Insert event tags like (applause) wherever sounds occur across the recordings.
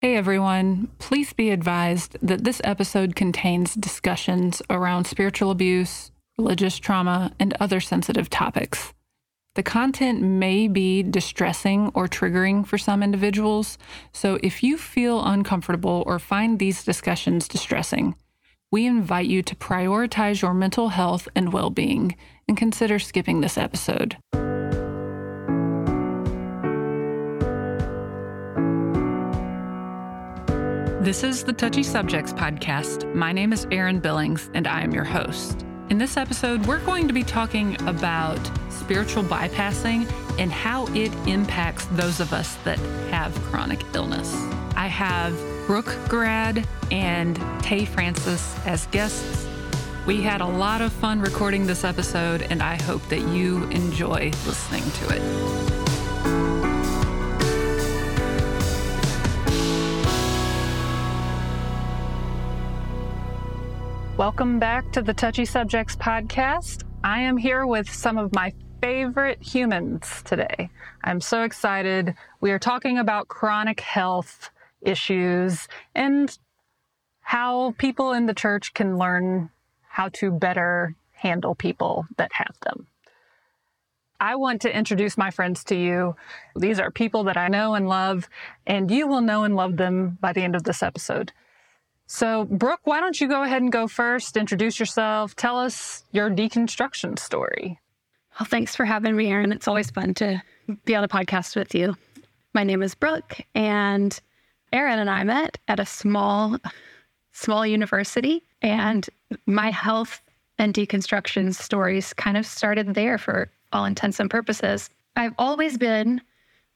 Hey everyone, please be advised that this episode contains discussions around spiritual abuse, religious trauma, and other sensitive topics. The content may be distressing or triggering for some individuals, so if you feel uncomfortable or find these discussions distressing, we invite you to prioritize your mental health and well being and consider skipping this episode. This is the Touchy Subjects Podcast. My name is Erin Billings, and I am your host. In this episode, we're going to be talking about spiritual bypassing and how it impacts those of us that have chronic illness. I have Brooke Gurrad and Tay Francis as guests. We had a lot of fun recording this episode, and I hope that you enjoy listening to it. Welcome back to the Touchy Subjects podcast. I am here with some of my favorite humans today. I'm so excited. We are talking about chronic health issues and how people in the church can learn how to better handle people that have them. I want to introduce my friends to you. These are people that I know and love, and you will know and love them by the end of this episode. So, Brooke, why don't you go ahead and go first? Introduce yourself. Tell us your deconstruction story. Well, thanks for having me, Erin. It's always fun to be on a podcast with you. My name is Brooke, and Erin and I met at a small, small university, and my health and deconstruction stories kind of started there for all intents and purposes. I've always been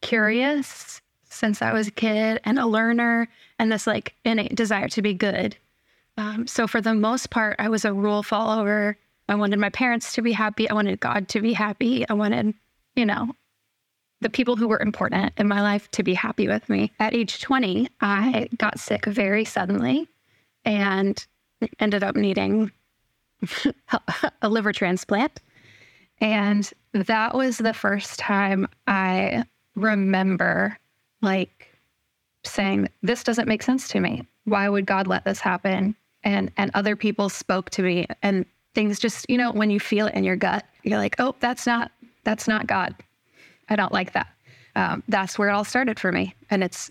curious since I was a kid and a learner and this like innate desire to be good. Um, so for the most part, I was a rule follower. I wanted my parents to be happy. I wanted God to be happy. I wanted, you know, the people who were important in my life to be happy with me. At age 20, I got sick very suddenly and ended up needing (laughs) a liver transplant. And that was the first time I remember like saying, This doesn't make sense to me. Why would God let this happen? And and other people spoke to me and things just, you know, when you feel it in your gut, you're like, oh, that's not that's not God. I don't like that. Um, that's where it all started for me. And it's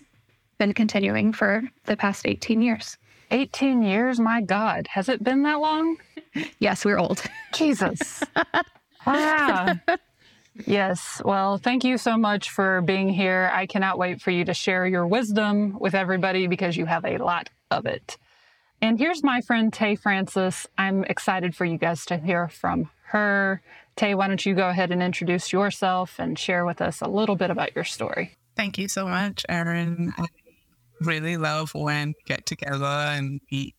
been continuing for the past 18 years. 18 years? My God. Has it been that long? yes, we're old. Jesus. (laughs) wow. Yes. Well, thank you so much for being here. I cannot wait for you to share your wisdom with everybody because you have a lot of it. And here's my friend Tay Francis. I'm excited for you guys to hear from her. Tay, why don't you go ahead and introduce yourself and share with us a little bit about your story? Thank you so much, Erin. I really love when we get together and we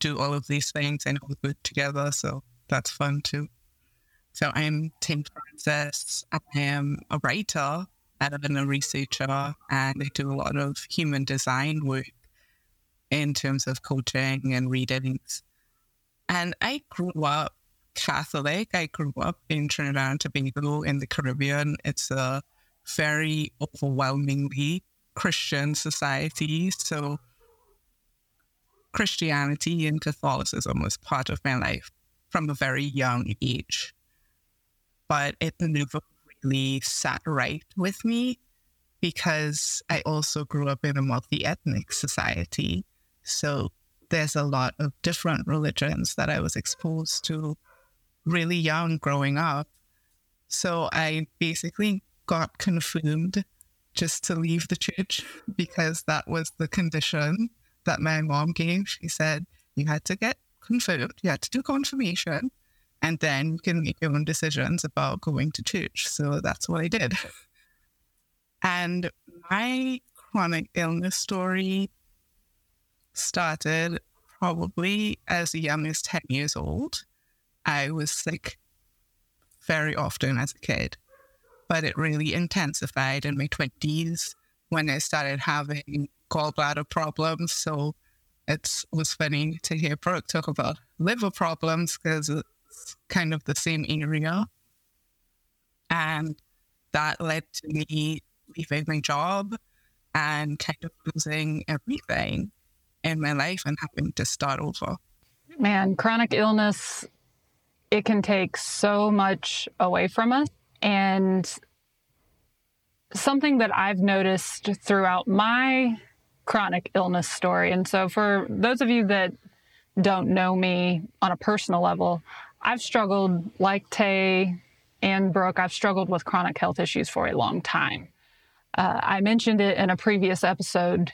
do all of these things and all good together. So that's fun too. So I'm Tay Francis. I am a writer and a researcher, and I do a lot of human design work in terms of coaching and readings. And I grew up Catholic. I grew up in Trinidad and Tobago in the Caribbean. It's a very overwhelmingly Christian society. So Christianity and Catholicism was part of my life from a very young age but it never really sat right with me because I also grew up in a multi ethnic society. So there's a lot of different religions that I was exposed to really young growing up. So I basically got confirmed just to leave the church because that was the condition that my mom gave. She said, You had to get confirmed, you had to do confirmation and then you can make your own decisions about going to church. So that's what I did. And my chronic illness story started probably as young as 10 years old. I was sick very often as a kid, but it really intensified in my 20s when I started having gallbladder problems. So it was funny to hear Brooke talk about liver problems because kind of the same area. And that led to me leaving my job and kind of losing everything in my life and having to start over. Man, chronic illness, it can take so much away from us. And something that I've noticed throughout my chronic illness story, and so for those of you that don't know me on a personal level, I've struggled like Tay and Brooke, I've struggled with chronic health issues for a long time. Uh, I mentioned it in a previous episode.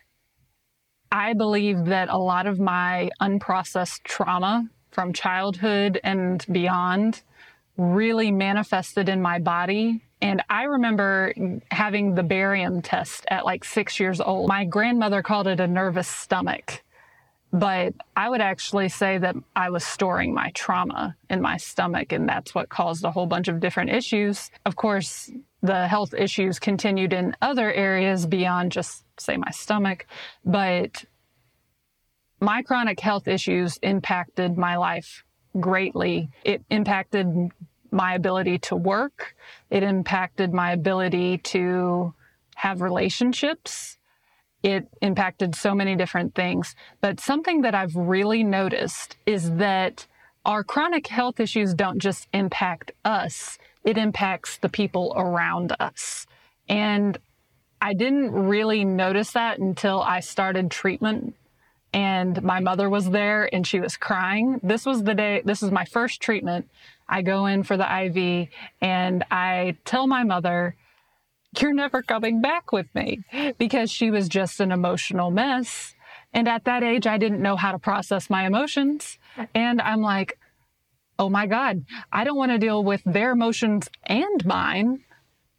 I believe that a lot of my unprocessed trauma from childhood and beyond really manifested in my body. And I remember having the barium test at like six years old. My grandmother called it a nervous stomach. But I would actually say that I was storing my trauma in my stomach, and that's what caused a whole bunch of different issues. Of course, the health issues continued in other areas beyond just, say, my stomach. But my chronic health issues impacted my life greatly. It impacted my ability to work, it impacted my ability to have relationships it impacted so many different things. But something that I've really noticed is that our chronic health issues don't just impact us, it impacts the people around us. And I didn't really notice that until I started treatment and my mother was there and she was crying. This was the day, this is my first treatment. I go in for the IV and I tell my mother, you're never coming back with me because she was just an emotional mess. And at that age, I didn't know how to process my emotions. And I'm like, oh my God, I don't want to deal with their emotions and mine.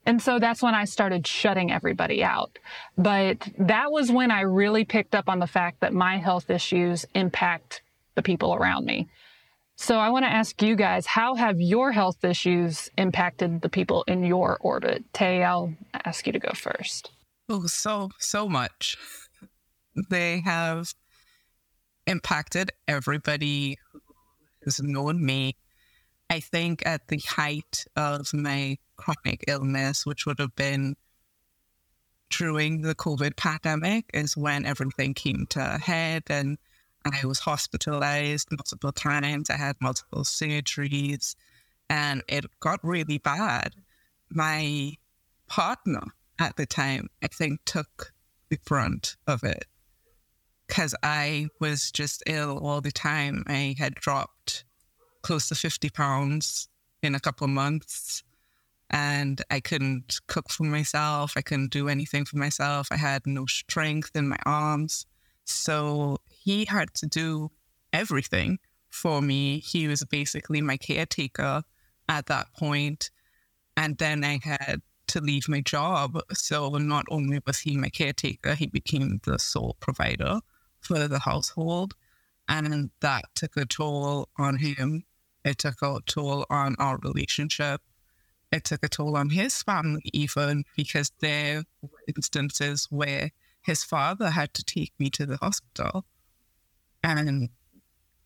And so that's when I started shutting everybody out. But that was when I really picked up on the fact that my health issues impact the people around me. So I want to ask you guys, how have your health issues impacted the people in your orbit? Tay, I'll ask you to go first. Oh, so, so much. They have impacted everybody who has known me. I think at the height of my chronic illness, which would have been during the COVID pandemic, is when everything came to a head and I was hospitalized multiple times. I had multiple surgeries and it got really bad. My partner at the time, I think, took the brunt of it because I was just ill all the time. I had dropped close to 50 pounds in a couple months and I couldn't cook for myself. I couldn't do anything for myself. I had no strength in my arms. So he had to do everything for me. He was basically my caretaker at that point. And then I had to leave my job. So not only was he my caretaker, he became the sole provider for the household. And that took a toll on him. It took a toll on our relationship. It took a toll on his family, even because there were instances where his father had to take me to the hospital. And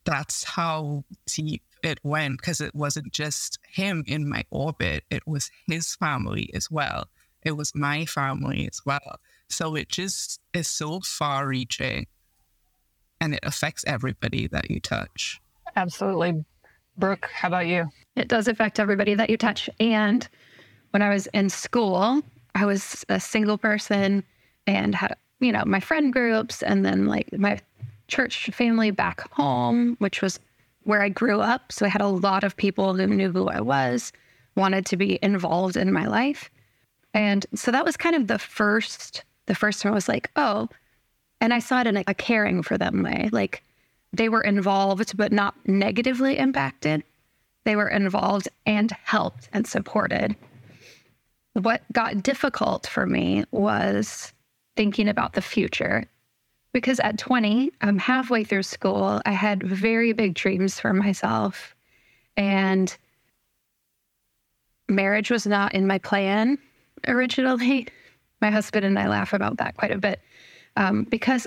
that's how deep it went because it wasn't just him in my orbit, it was his family as well. It was my family as well. So it just is so far reaching and it affects everybody that you touch. Absolutely. Brooke, how about you? It does affect everybody that you touch. And when I was in school, I was a single person and had you know, my friend groups and then like my church family back home, which was where I grew up. So I had a lot of people who knew who I was, wanted to be involved in my life. And so that was kind of the first, the first one was like, oh, and I saw it in a, a caring for them way. Like they were involved, but not negatively impacted. They were involved and helped and supported. What got difficult for me was thinking about the future. Because at 20, I'm halfway through school. I had very big dreams for myself. And marriage was not in my plan originally. My husband and I laugh about that quite a bit um, because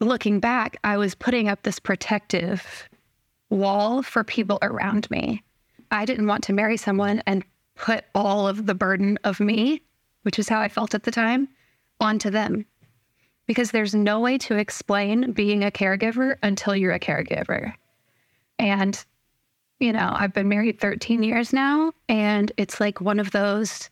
looking back, I was putting up this protective wall for people around me. I didn't want to marry someone and put all of the burden of me, which is how I felt at the time, onto them because there's no way to explain being a caregiver until you're a caregiver. And, you know, I've been married 13 years now, and it's like one of those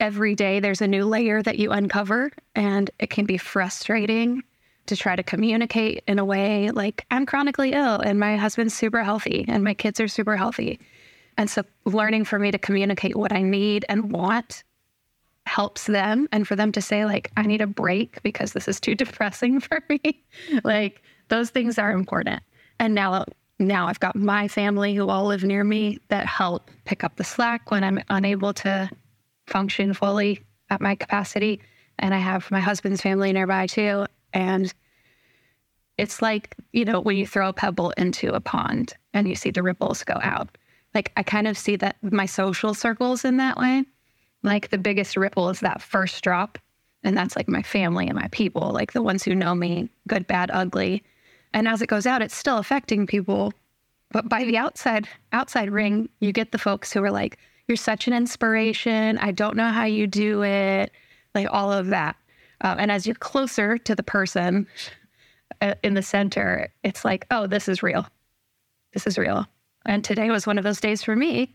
every day there's a new layer that you uncover, and it can be frustrating to try to communicate in a way like I'm chronically ill and my husband's super healthy and my kids are super healthy. And so learning for me to communicate what I need and want helps them and for them to say like I need a break because this is too (laughs) depressing for me. like those things are important. And now now I've got my family who all live near me that help pick up the slack when I'm unable to function fully at my capacity and I have my husband's family nearby too and it's like, you know, when you throw a pebble into a pond and you see the ripples go out. Like I kind of see that my social circles in that way. Like the biggest ripple is that first drop. And that's like my family and my people, like the ones who know me, good, bad, ugly. And as it goes out, it's still affecting people. But by the outside outside ring, you get the folks who are like, "You're such an inspiration. I don't know how you do it." Like all of that. Um, and as you're closer to the person uh, in the center, it's like, "Oh, this is real. This is real." And today was one of those days for me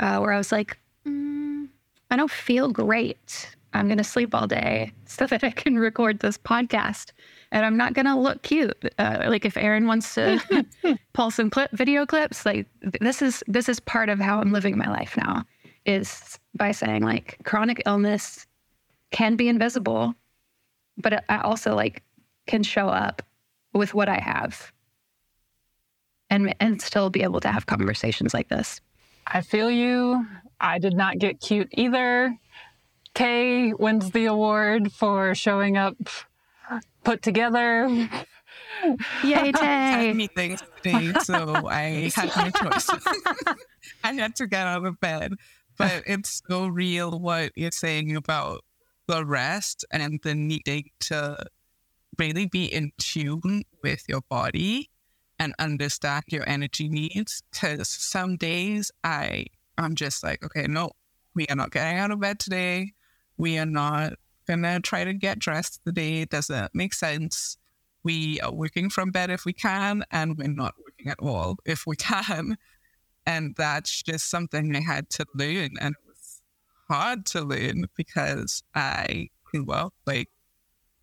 uh, where I was like, mm, "I don't feel great. I'm going to sleep all day (laughs) so that I can record this podcast." and I'm not gonna look cute. Uh, like if Erin wants to (laughs) (laughs) pull some clip video clips, like this is this is part of how I'm living my life now, is by saying like chronic illness can be invisible, but I also like can show up with what I have, and and still be able to have conversations like this. I feel you. I did not get cute either. Tay wins the award for showing up put together. Yay, (laughs) Tay! meetings today, so (laughs) I had no choice. (laughs) I had to get out of bed. But (sighs) it's so real what you're saying about the rest and the needing to really be in tune with your body and understand your energy needs. Because some days I I'm just like, okay, no, we are not getting out of bed today. We are not gonna try to get dressed today. Doesn't make sense. We are working from bed if we can, and we're not working at all if we can. And that's just something I had to learn. And it was hard to learn because I grew up like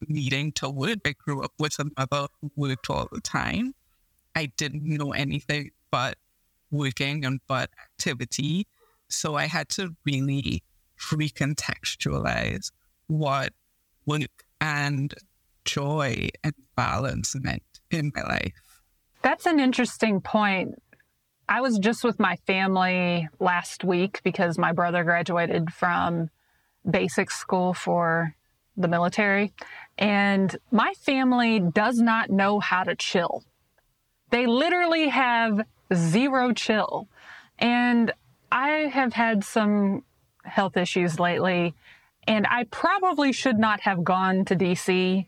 needing to work. I grew up with a mother who worked all the time. I didn't know anything but working and but activity. So I had to really recontextualize what work and joy and balance meant in my life. That's an interesting point. I was just with my family last week because my brother graduated from basic school for the military. And my family does not know how to chill. They literally have zero chill. And I have had some health issues lately. And I probably should not have gone to DC.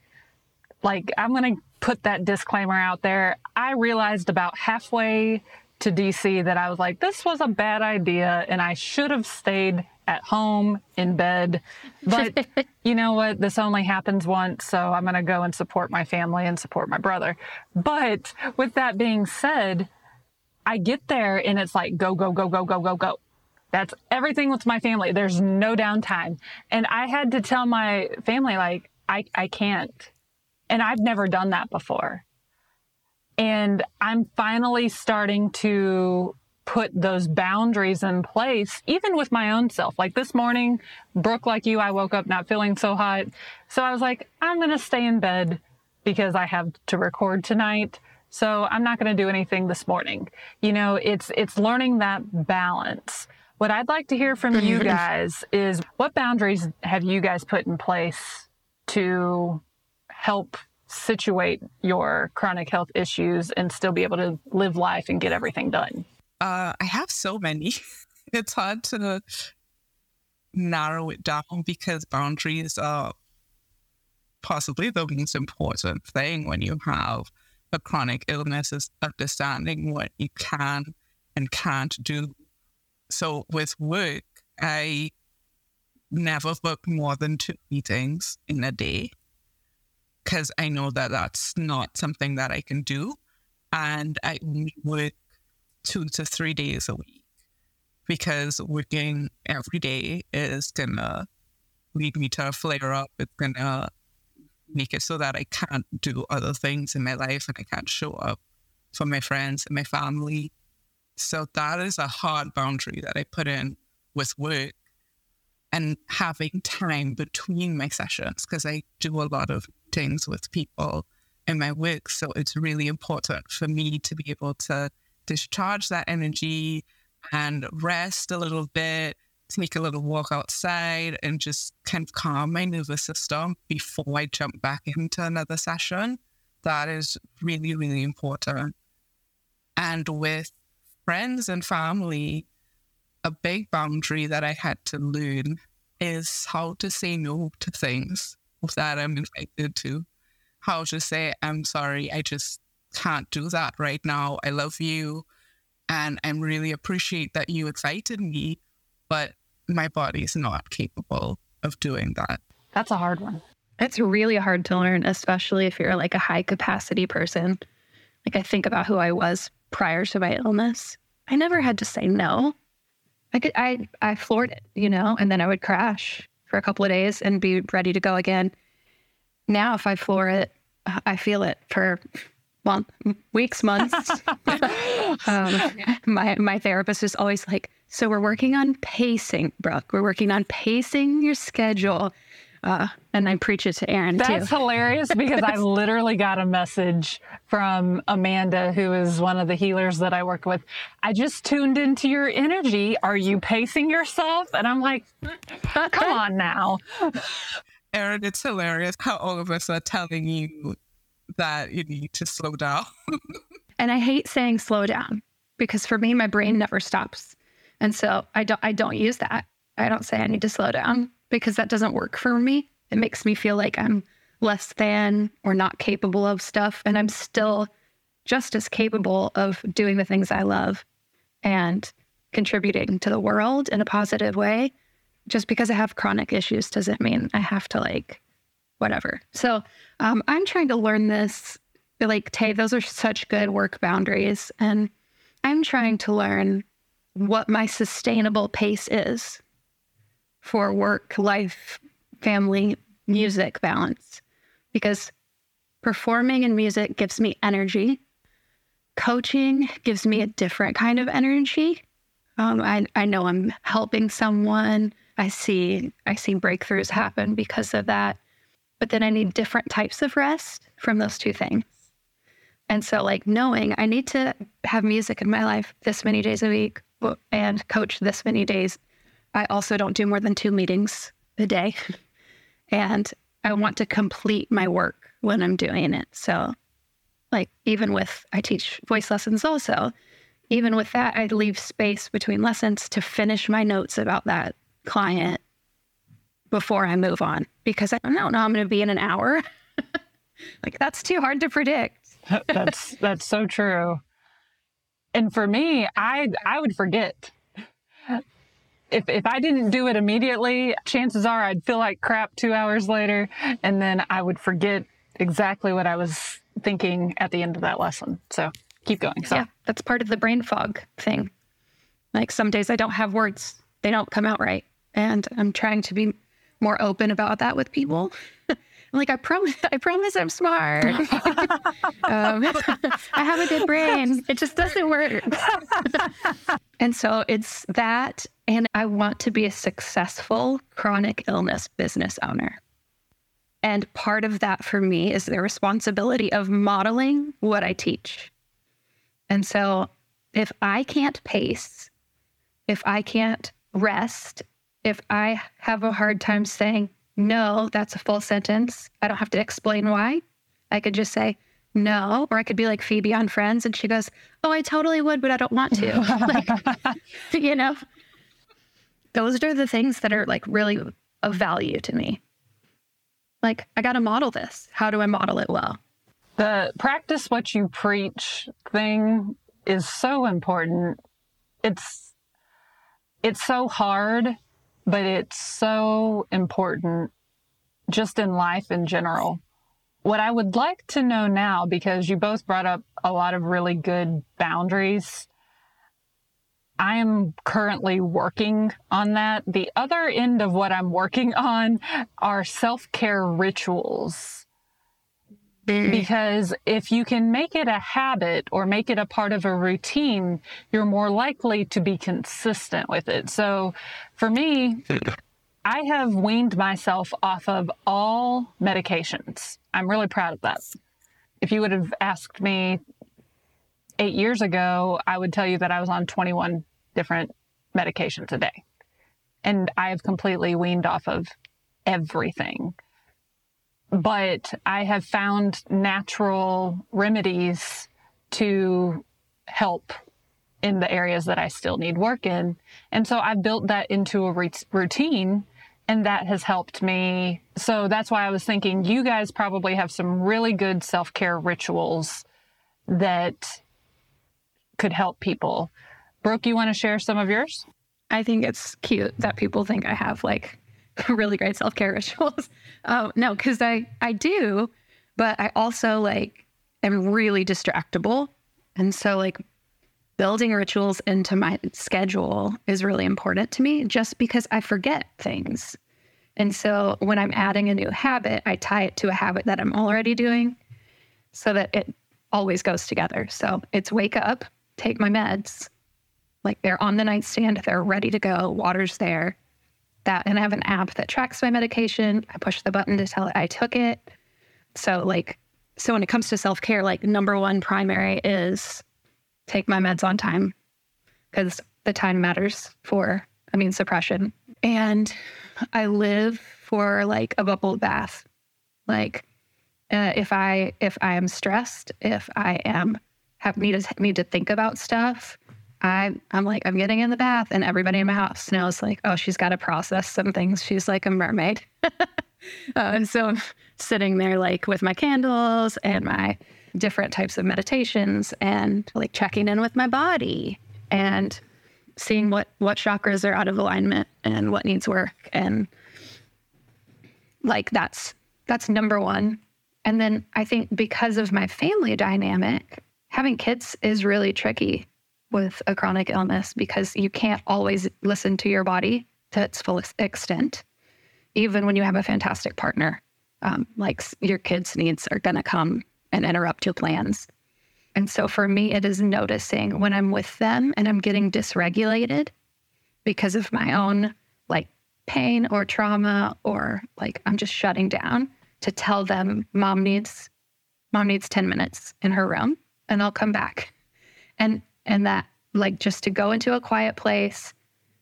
Like, I'm going to put that disclaimer out there. I realized about halfway to DC that I was like, this was a bad idea and I should have stayed at home in bed. But (laughs) you know what? This only happens once. So I'm going to go and support my family and support my brother. But with that being said, I get there and it's like, go, go, go, go, go, go, go. That's everything with my family. There's no downtime. And I had to tell my family, like, I, I can't. And I've never done that before. And I'm finally starting to put those boundaries in place, even with my own self. Like this morning, Brooke, like you, I woke up not feeling so hot. So I was like, I'm going to stay in bed because I have to record tonight. So I'm not going to do anything this morning. You know, it's, it's learning that balance. What I'd like to hear from you mm-hmm. guys is what boundaries have you guys put in place to help situate your chronic health issues and still be able to live life and get everything done? Uh, I have so many. (laughs) it's hard to narrow it down because boundaries are possibly the most important thing when you have a chronic illness is understanding what you can and can't do so with work, I never book more than two meetings in a day because I know that that's not something that I can do. And I only work two to three days a week because working every day is gonna lead me to flare up. It's gonna make it so that I can't do other things in my life and I can't show up for my friends and my family. So that is a hard boundary that I put in with work and having time between my sessions because I do a lot of things with people in my work. So it's really important for me to be able to discharge that energy and rest a little bit, take a little walk outside and just kind of calm my nervous system before I jump back into another session. That is really, really important. And with friends and family, a big boundary that I had to learn is how to say no to things that I'm invited to. How to say, I'm sorry, I just can't do that right now. I love you and I really appreciate that you invited me, but my body is not capable of doing that. That's a hard one. It's really hard to learn, especially if you're like a high capacity person. Like I think about who I was prior to my illness. I never had to say no. I could I I floored it, you know, and then I would crash for a couple of days and be ready to go again. Now if I floor it, I feel it for well, weeks, months. (laughs) um, my my therapist is always like, "So we're working on pacing, Brooke. We're working on pacing your schedule." Uh, and I preach it to Erin That's too. hilarious because I (laughs) literally got a message from Amanda, who is one of the healers that I work with. I just tuned into your energy. Are you pacing yourself? And I'm like, come on now. Erin, it's hilarious how all of us are telling you that you need to slow down. (laughs) and I hate saying slow down because for me, my brain never stops. And so I don't I don't use that. I don't say I need to slow down because that doesn't work for me. It makes me feel like I'm less than or not capable of stuff. And I'm still just as capable of doing the things I love and contributing to the world in a positive way. Just because I have chronic issues doesn't mean I have to like whatever. So um, I'm trying to learn this. Like, Tay, those are such good work boundaries. And I'm trying to learn what my sustainable pace is for work, life, family, music balance. Because performing in music gives me energy. Coaching gives me a different kind of energy. Um, I, I know I'm helping someone. I see I see breakthroughs happen because of that but then I need different types of rest from those two things. And so, like, knowing I need to have music in my life this many days a week and coach this many days. I also don't do more than two meetings a day. (laughs) and I want to complete my work when I'm doing it. So, like, even with, I teach voice lessons also. Even with that, I leave space between lessons to finish my notes about that client before I move on because I don't know I'm going to be in an hour. (laughs) like that's too hard to predict. that's (laughs) that's so true. And for me, I I would forget. If if I didn't do it immediately, chances are I'd feel like crap 2 hours later and then I would forget exactly what I was thinking at the end of that lesson. So, keep going. So. Yeah, that's part of the brain fog thing. Like some days I don't have words. They don't come out right. And I'm trying to be more open about that with people. I'm (laughs) like, I promise, (laughs) I promise I'm smart. (laughs) um, I have a good brain. It just doesn't work. and so it's that. And I want to be a successful chronic illness business owner. And part of that for me is the responsibility of modeling what I teach. And so if I can't pace, if I can't rest if I have a hard time saying, no, that's a full sentence, I don't have to explain why. I could just say, no. Or I could be like Phoebe on Friends and she goes, oh, I totally would, but I don't want to. (laughs) (laughs) like, you know, those are the things that are like really of value to me. Like, I got to model this. How do I model it well? The practice what you preach thing is so important. It's it's so hard but it's so important just in life in general. What I would like to know now, because you both brought up a lot of really good boundaries, I am currently working on that. The other end of what I'm working (laughs) on are self care rituals. Because if you can make it a habit or make it a part of a routine, you're more likely to be consistent with it. So for me, I have weaned myself off of all medications. I'm really proud of that. If you would have asked me eight years ago, I would tell you that I was on 21 different medications a day. And I have completely weaned off of everything. But I have found natural remedies to help in the areas that I still need work in. And so I've built that into a routine and that has helped me. So that's why I was thinking you guys probably have some really good self care rituals that could help people. Brooke, you want to share some of yours? I think it's cute that people think I have like (laughs) really great self care (laughs) rituals. Um, no, because I I do, but I also like am really distractible, and so like building rituals into my schedule is really important to me just because I forget things. And so when I'm adding a new habit, I tie it to a habit that I'm already doing so that it always goes together. So it's wake up, take my meds, like they're on the nightstand, they're ready to go, water's there. That and I have an app that tracks my medication. I push the button to tell it I took it. So like so when it comes to self-care, like number one primary is take my meds on time because the time matters for immune suppression. And I live for like a bubble bath. Like uh, if I if I am stressed, if I am have need to need to think about stuff, I I'm like I'm getting in the bath, and everybody in my house knows like oh she's got to process some things. She's like a mermaid, (laughs) uh, and so I'm sitting there like with my candles and my different types of meditations and like checking in with my body and seeing what what chakras are out of alignment and what needs work. And like that's that's number 1 and then i think because of my family dynamic having kids is really tricky with a chronic illness because you can't always listen to your body to its full extent even when you have a fantastic partner um, like your kids needs are going to come and interrupt your plans. And so for me, it is noticing when I'm with them and I'm getting dysregulated because of my own like pain or trauma or like I'm just shutting down to tell them mom needs mom needs 10 minutes in her room and I'll come back. And and that like just to go into a quiet place,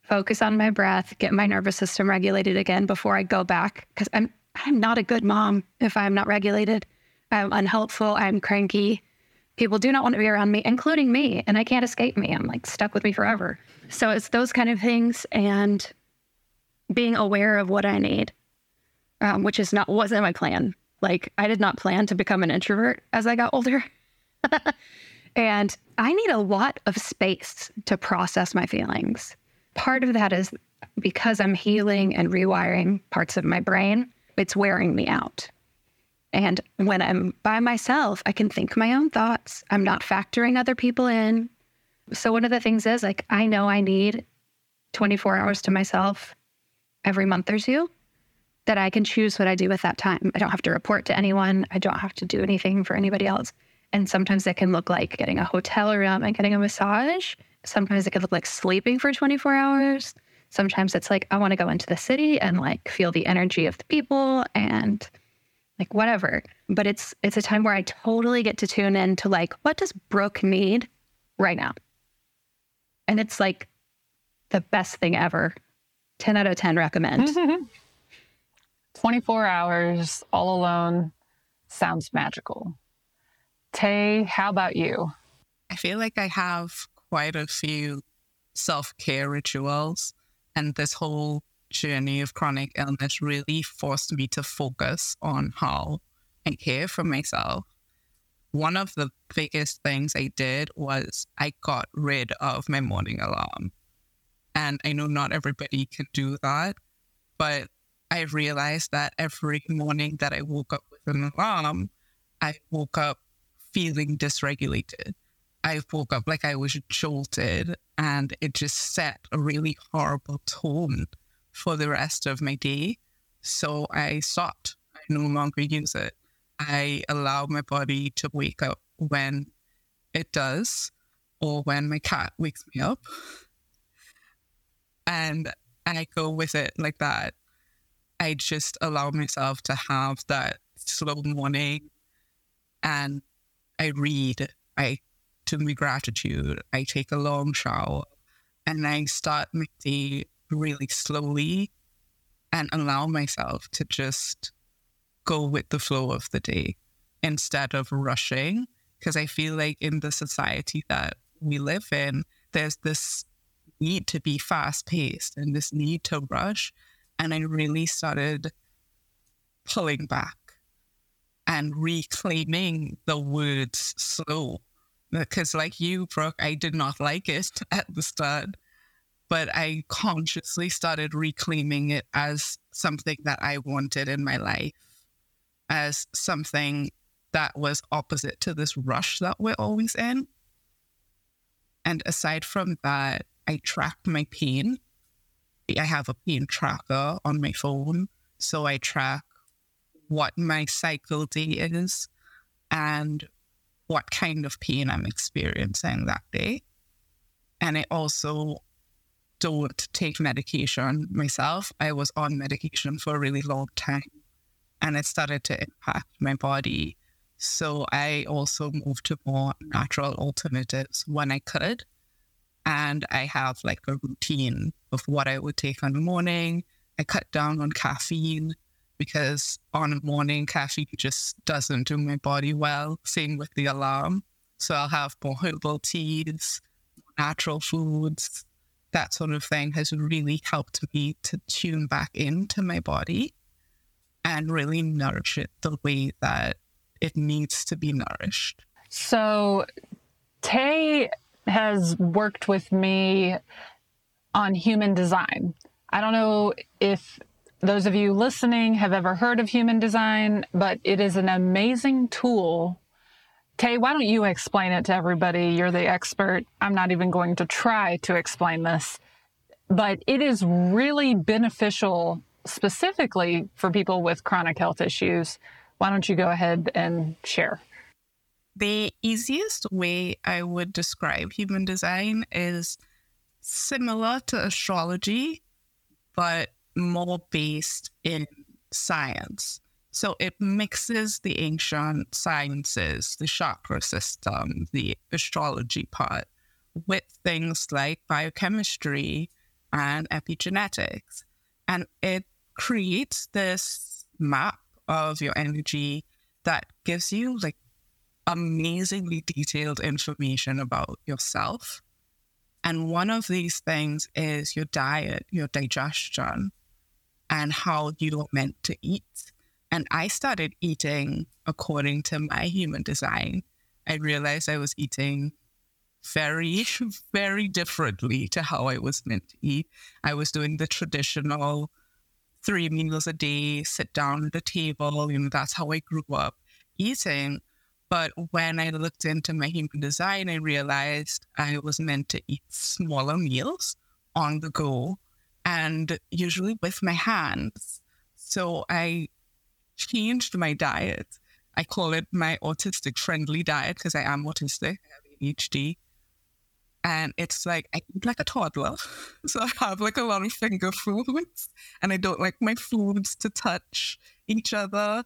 focus on my breath, get my nervous system regulated again before I go back cuz I'm I'm not a good mom if I'm not regulated. I'm unhelpful. I'm cranky. People do not want to be around me, including me, and I can't escape me. I'm like stuck with me forever. So it's those kind of things and being aware of what I need, um, which is not wasn't my plan. Like I did not plan to become an introvert as I got older. (laughs) and I need a lot of space to process my feelings. Part of that is because I'm healing and rewiring parts of my brain, it's wearing me out. And when I'm by myself, I can think my own thoughts. I'm not factoring other people in. So, one of the things is like, I know I need 24 hours to myself every month or two that I can choose what I do with that time. I don't have to report to anyone, I don't have to do anything for anybody else. And sometimes it can look like getting a hotel room and getting a massage. Sometimes it could look like sleeping for 24 hours. Sometimes it's like, I want to go into the city and like feel the energy of the people and like whatever. But it's it's a time where I totally get to tune in to like what does Brooke need right now? And it's like the best thing ever. 10 out of 10 recommend. (laughs) 24 hours all alone sounds magical. Tay, how about you? I feel like I have quite a few self care rituals, and this whole journey of chronic illness really forced me to focus on how I care for myself. One of the biggest things I did was I got rid of my morning alarm. And I know not everybody can do that, but I realized that every morning that I woke up with an alarm, I woke up feeling dysregulated. I woke up like I was jolted, and it just set a really horrible tone for the rest of my day. So I stopped. I no longer use it. I allow my body to wake up when it does, or when my cat wakes me up. And I go with it like that. I just allow myself to have that slow morning and I read, I do my gratitude, I take a long shower, and I start my day really slowly and allow myself to just go with the flow of the day instead of rushing. Because I feel like in the society that we live in, there's this need to be fast paced and this need to rush. And I really started pulling back and reclaiming the words slow. Because, like you, Brooke, I did not like it (laughs) at the start, but I consciously started reclaiming it as something that I wanted in my life, as something that was opposite to this rush that we're always in. And aside from that, I track my pain. I have a pain tracker on my phone. So I track what my cycle day is and what kind of pain I'm experiencing that day. And I also don't take medication myself. I was on medication for a really long time and it started to impact my body. So I also moved to more natural alternatives when I could. And I have like a routine of what I would take in the morning. I cut down on caffeine because on morning caffeine just doesn't do my body well. Same with the alarm. So I'll have more herbal teas, natural foods, that sort of thing has really helped me to tune back into my body and really nourish it the way that it needs to be nourished. So Tay has worked with me on human design. I don't know if those of you listening have ever heard of human design, but it is an amazing tool. Tay, why don't you explain it to everybody? You're the expert. I'm not even going to try to explain this, but it is really beneficial specifically for people with chronic health issues. Why don't you go ahead and share? The easiest way I would describe human design is similar to astrology, but more based in science. So it mixes the ancient sciences, the chakra system, the astrology part, with things like biochemistry and epigenetics. And it creates this map of your energy that gives you like amazingly detailed information about yourself. And one of these things is your diet, your digestion, and how you are meant to eat. And I started eating according to my human design. I realized I was eating very, (laughs) very differently to how I was meant to eat. I was doing the traditional three meals a day, sit down at the table. You know, that's how I grew up eating. But when I looked into my human design, I realized I was meant to eat smaller meals on the go and usually with my hands. So I changed my diet. I call it my autistic friendly diet because I am autistic, I have ADHD. And it's like I eat like a toddler. (laughs) So I have like a lot of finger foods and I don't like my foods to touch each other.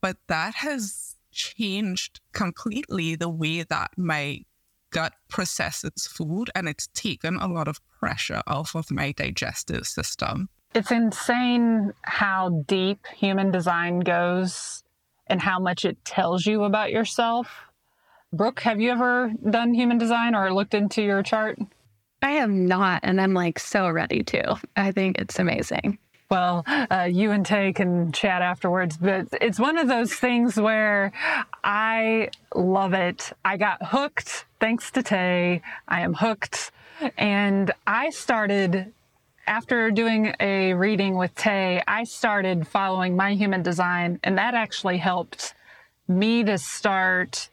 But that has changed completely the way that my gut processes food and it's taken a lot of pressure off of my digestive system. It's insane how deep human design goes and how much it tells you about yourself. Brooke, have you ever done human design or looked into your chart? I have not, and I'm like so ready to. I think it's amazing. Well, uh, you and Tay can chat afterwards, but it's one of those things where I love it. I got hooked thanks to Tay. I am hooked. And I started, after doing a reading with Tay, I started following my human design, and that actually helped me to start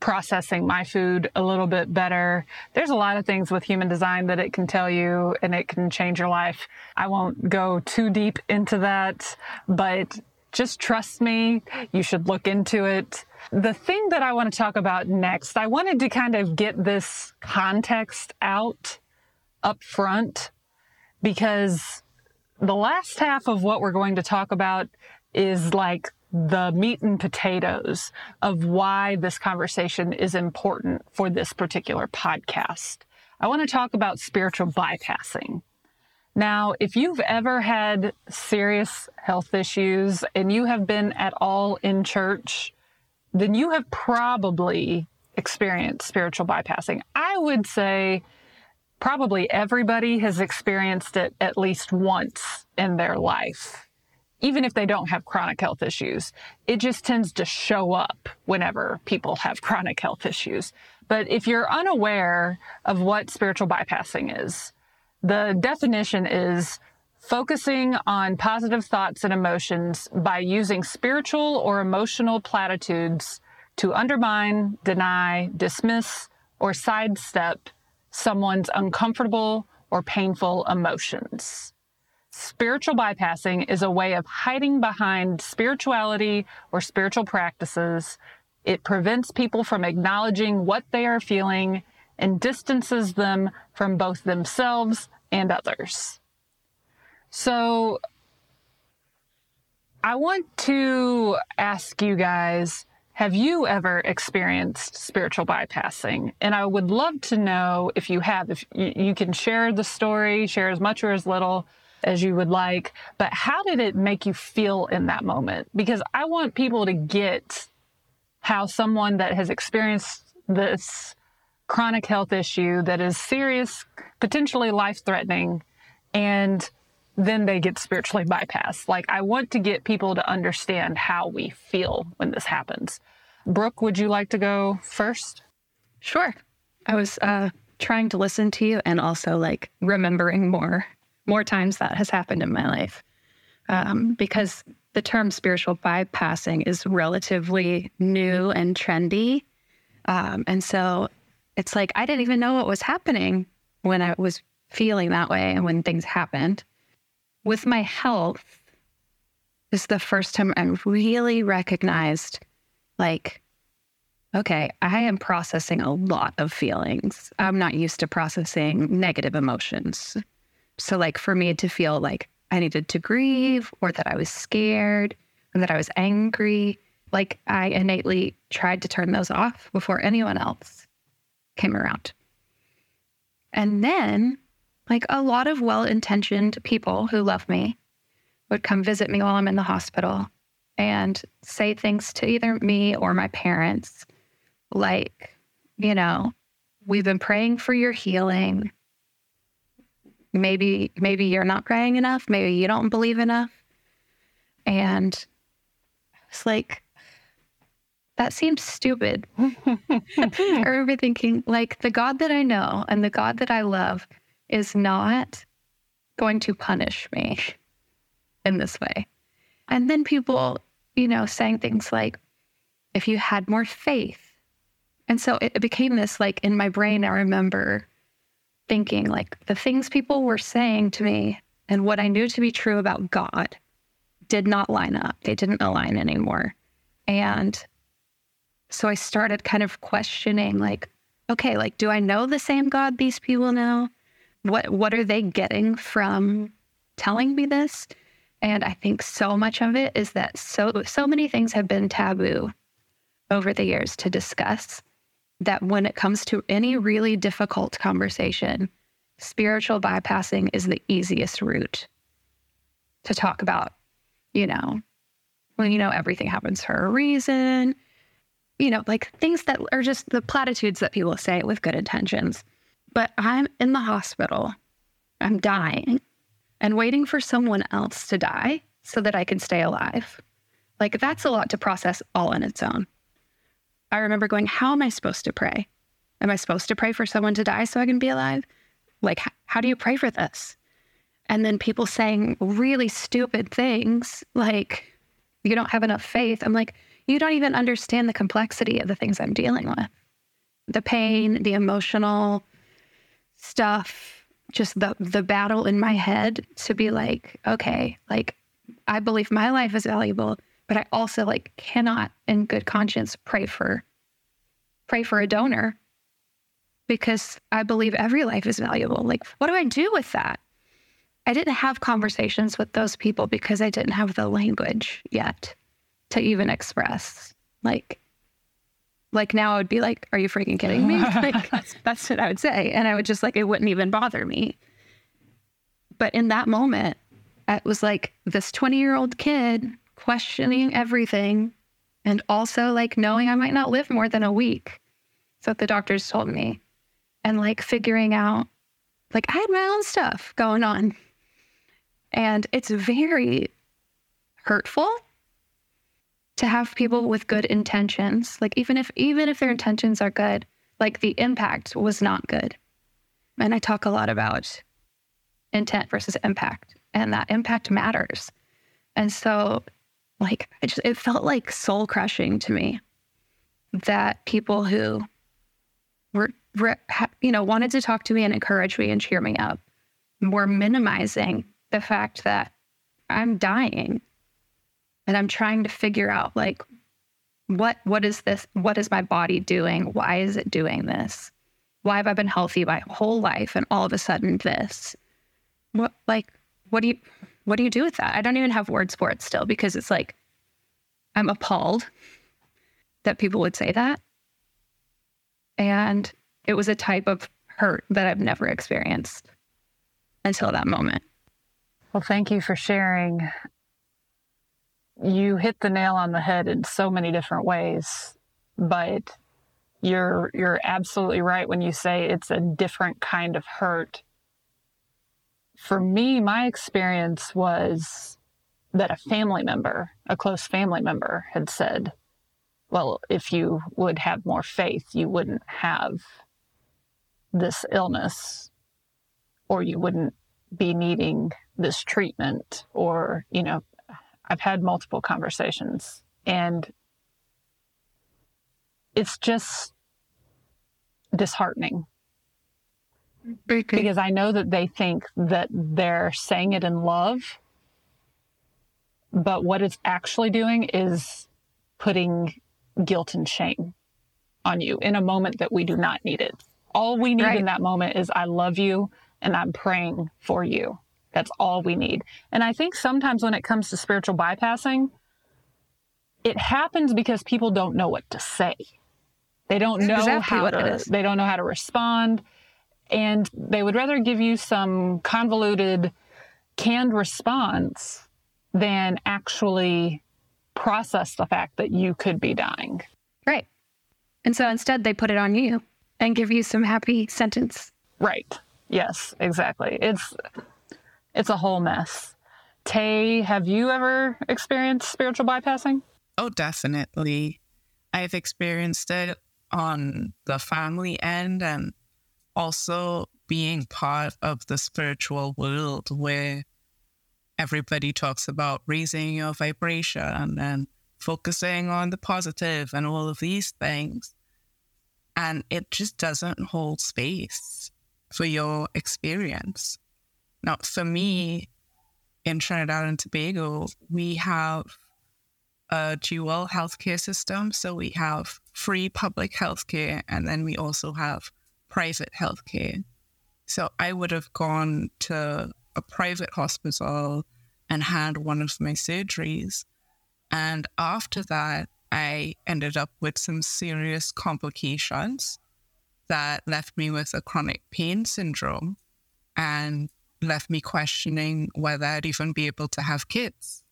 processing my food a little bit better. There's a lot of things with human design that it can tell you and it can change your life. I won't go too deep into that, but just trust me. You should look into it. The thing that I want to talk about next, I wanted to kind of get this context out up front because the last half of what we're going to talk about is like the meat and potatoes of why this conversation is important for this particular podcast. I want to talk about spiritual bypassing. Now, if you've ever had serious health issues and you have been at all in church, then you have probably experienced spiritual bypassing. I would say probably everybody has experienced it at least once in their life even if they don't have chronic health issues. It just tends to show up whenever people have chronic health issues. But if you're unaware of what spiritual bypassing is, the definition is focusing on positive thoughts and emotions by using spiritual or emotional platitudes to undermine, deny, dismiss, or sidestep someone's uncomfortable or painful emotions. Spiritual bypassing is a way of hiding behind spirituality or spiritual practices. It prevents people from acknowledging what they are feeling and distances them from both themselves and others. So, I want to ask you guys have you ever experienced spiritual bypassing? And I would love to know if you have, if you, can share the story, share as much or as little as you would like, but how did it make you feel in that moment? Because I want people to get how someone that has experienced this chronic health issue that is serious, potentially life threatening, and then they get spiritually bypassed. Like, I want to get people to understand how we feel when this happens. Brooke, would you like to go first? Sure. I was uh, trying to listen to you and also like remembering more more times that has happened in my life. Um, because the term spiritual bypassing is relatively new and trendy. Um, and so it's like I didn't even know what was happening when I was feeling that way and when things happened. With my health, this is the first time I really recognized like, okay, I am processing a lot of feelings. I'm not used to processing negative emotions. So, like, for me to feel like I needed to grieve or that I was scared or that I was angry, like, I innately tried to turn those off before anyone else came around. And then, like, a lot of well intentioned people who love me would come visit me while I'm in the hospital and say things to either me or my parents, like, you know, we've been praying for your healing maybe maybe you're not praying enough maybe you don't believe enough. And it's like that seems stupid. (laughs) I remember thinking like the god that i know and the god that i love is not going to punish me (laughs) in this way. And then people you know saying things like if you had more faith. And so it became this like in my brain i remember thinking like the things people were saying to me and what I knew to be true about God did not line up. They didn't align anymore. And so I started kind of questioning like, okay, like do I know the same God these people know? What what are they getting from telling me this? And I think so much of it is that so so many things have been taboo over the years to discuss that when it comes to any really difficult conversation, spiritual bypassing is the easiest route to talk about, you know, when you know everything happens for a reason, you know, like things that are just the platitudes that people say with good intentions. But I'm in the hospital, I'm dying. and waiting for someone else to die so that I can stay alive. Like that's a lot to process all on its own. I remember going, How am I supposed to pray? Am I supposed to pray for someone to die so I can be alive? Like, how do you pray for this? And then people saying really stupid things like, You don't have enough faith. I'm like, You don't even understand the complexity of the things I'm dealing with the pain, the emotional stuff, just the, the battle in my head to be like, okay, like, I believe my life is valuable but I also like cannot in good conscience pray for pray for a donor because I believe every life is valuable. Like what do I do with that? I didn't have conversations with those people because I didn't have the language yet to even express like like now I would be like, "Are you freaking kidding me?" (laughs) like that's, that's what I would say, and I would just like it wouldn't even bother me. But in that moment, it was like this twenty-year-old kid questioning everything and also like knowing I might not live more than a week. So the doctors told me. And like figuring out, like, I had my own stuff going on. And it's very hurtful to have people with good intentions. Like even if even if their intentions are good, like the impact was not good. And I talk a lot about intent versus impact, and that impact matters. And so like it just it felt like soul crushing to me that people who were, were you know wanted to talk to me and encourage me and cheer me up were minimizing the fact that I'm dying and I'm trying to figure out like what what is this what is my body doing? Why is it doing this? Why have I been healthy my whole life and all of a sudden this? What like what do you what do you do with that? I don't even have words for it still because it's like I'm appalled that people would say that. And it was a type of hurt that I've never experienced until that moment. Well, thank you for sharing. You hit the nail on the head in so many different ways, but you're you're absolutely right when you say it's a different kind of hurt for me, my experience was that a family member, a close family member, had said, Well, if you would have more faith, you wouldn't have this illness, or you wouldn't be needing this treatment, or, you know, I've had multiple conversations and it's just disheartening because I know that they think that they're saying it in love, but what it's actually doing is putting guilt and shame on you in a moment that we do not need it. All we need right. in that moment is I love you and I'm praying for you. That's all we need. And I think sometimes when it comes to spiritual bypassing, it happens because people don't know what to say. They don't know exactly how to, they don't know how to respond and they would rather give you some convoluted canned response than actually process the fact that you could be dying. Right. And so instead they put it on you and give you some happy sentence. Right. Yes, exactly. It's it's a whole mess. Tay, have you ever experienced spiritual bypassing? Oh, definitely. I've experienced it on the family end and also being part of the spiritual world where everybody talks about raising your vibration and focusing on the positive and all of these things. And it just doesn't hold space for your experience. Now, for me, in Trinidad and Tobago, we have a dual healthcare system. So we have free public healthcare, and then we also have private healthcare. So I would have gone to a private hospital and had one of my surgeries. And after that, I ended up with some serious complications that left me with a chronic pain syndrome and left me questioning whether I'd even be able to have kids.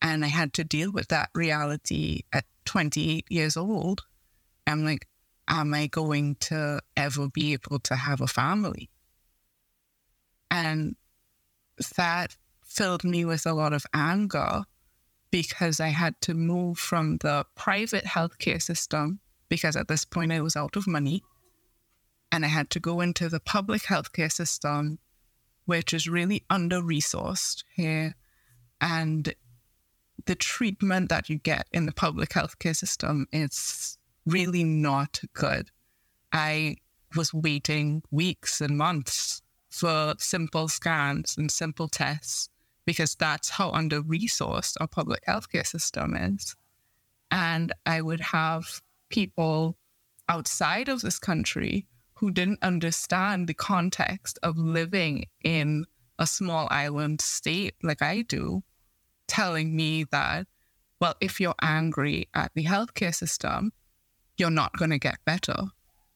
And I had to deal with that reality at 28 years old. I'm like, am I going to ever be able to have a family? And that filled me with a lot of anger because I had to move from the private healthcare system because at this point I was out of money. And I had to go into the public healthcare system, which is really under resourced here. And the treatment that you get in the public healthcare system is really not good. I was waiting weeks and months for simple scans and simple tests because that's how under resourced our public healthcare system is. And I would have people outside of this country who didn't understand the context of living in a small island state like I do, telling me that, well, if you're angry at the healthcare system, you're not going to get better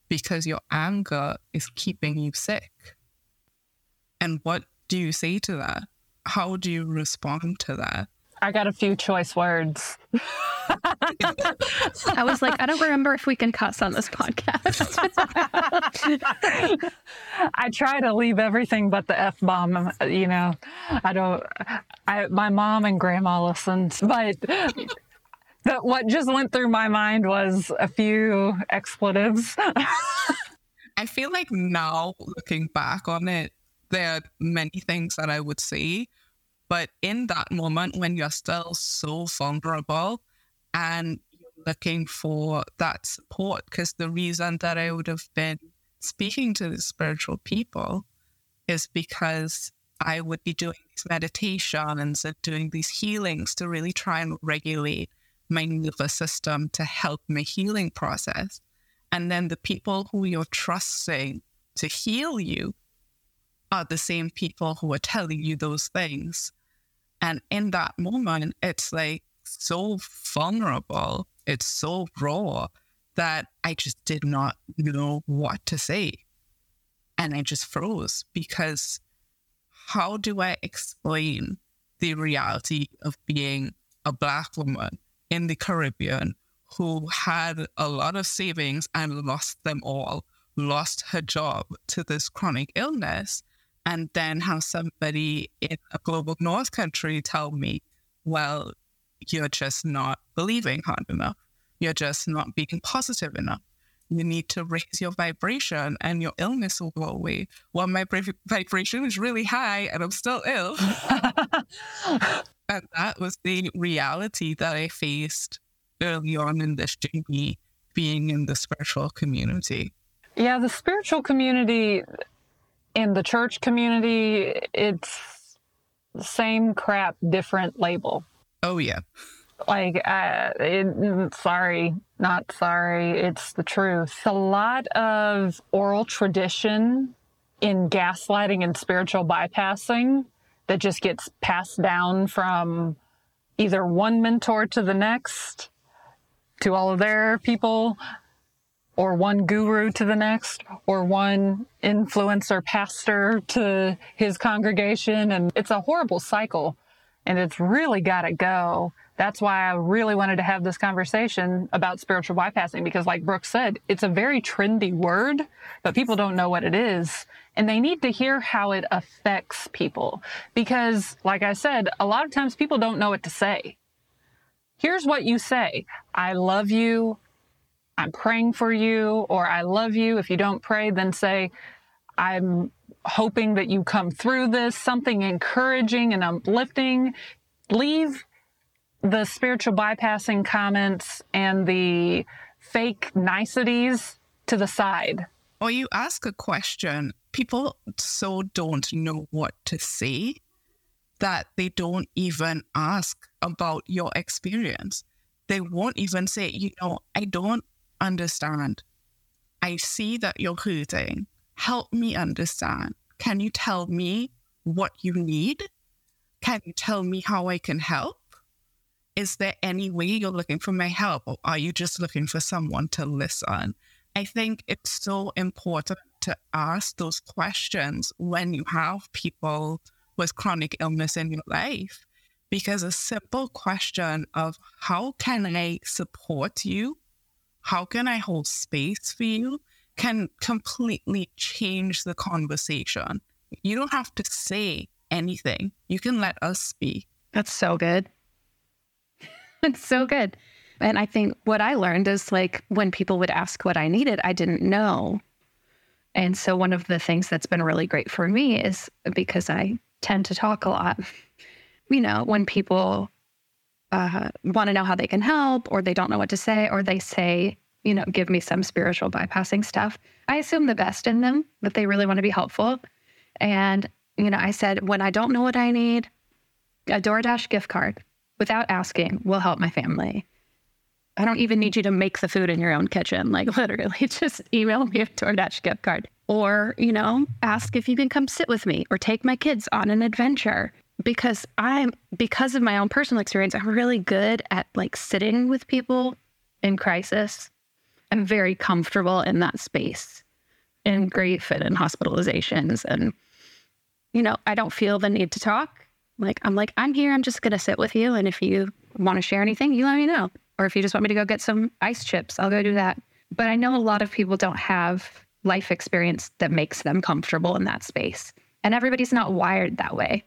because your anger is keeping you sick. And what do you say to that? How do you respond to that? I got a few choice words. (laughs) I was like, I don't remember if we can cuss on this podcast. (laughs) I try to leave everything but the f bomb. You know, I don't. I my mom and grandma listens, but that (laughs) what just went through my mind was a few expletives. (laughs) I feel like now looking back on it, there are many things that I would say, but in that moment when you're still so vulnerable and looking for that support, because the reason that I would have been speaking to the spiritual people is because I would be doing these meditations and doing these healings to really try and regulate my nervous system to help my healing process. And then the people who you're trusting to heal you are the same people who are telling you those things. And in that moment, it's like so vulnerable, it's so raw that I just did not know what to say. And I just froze because how do I explain the reality of being a Black woman in the Caribbean who had a lot of savings and lost them all, lost her job to this chronic illness, and then have somebody in a global north country tell me, well, you're just not believing hard enough. You're just not being positive enough. You need to raise your vibration and your illness will go away. Well, my vibration is really high and I'm still ill. (laughs) (laughs) And that was the reality that I faced early on in this journey, being in the spiritual community. Yeah, the spiritual community in the church community, it's the same crap, different label. Oh, yeah. Like, uh, it, sorry, not sorry, it's the truth. A lot of oral tradition in gaslighting and spiritual bypassing that just gets passed down from either one mentor to the next to all of their people or one guru to the next or one influencer pastor to his congregation and it's a horrible cycle and it's really got to go that's why I really wanted to have this conversation about spiritual bypassing because, like Brooke said, it's a very trendy word, but people don't know what it is. And they need to hear how it affects people. Because, like I said, a lot of times people don't know what to say. Here's what you say I love you. I'm praying for you. Or I love you. If you don't pray, then say, I'm hoping that you come through this, something encouraging and uplifting. Leave the spiritual bypassing comments and the fake niceties to the side. Or you ask a question, people so don't know what to say that they don't even ask about your experience. They won't even say, you know, I don't understand. I see that you're hurting. Help me understand. Can you tell me what you need? Can you tell me how I can help? is there any way you're looking for my help or are you just looking for someone to listen? I think it's so important to ask those questions when you have people with chronic illness in your life. Because a simple question of how can I support you? How can I hold space for you? Can completely change the conversation. You don't have to say anything. You can let us speak. That's so good. (laughs) That's so good. And I think what I learned is like when people would ask what I needed, I didn't know. And so one of the things that's been really great for me is because I tend to talk a lot. You know, when people uh, want to know how they can help, or they don't know what to say, or they say, you know, give me some spiritual bypassing stuff, I assume the best in them, that they really want to be helpful. And, you know, I said, when I don't know what I need, a DoorDash gift card without asking will help my family. I don't even need you to make the food in your own kitchen. (laughs) Like literally, just email me a DoorDash gift card. Or, you know, ask if you can come sit with me or take my kids on an adventure. Because I'm because of my own personal experience, I'm really good at like sitting with people in crisis. I'm very comfortable in that space in grief and in hospitalizations. And, you know, I don't feel the need to talk. Like, I'm like, I'm here. I'm just to sit with you. And if you want to share anything, you let me know. Or if you just want me to go get some ice chips, I'll go do that. But I know a lot of people don't have life experience that makes them comfortable in that space. And everybody's not wired that way.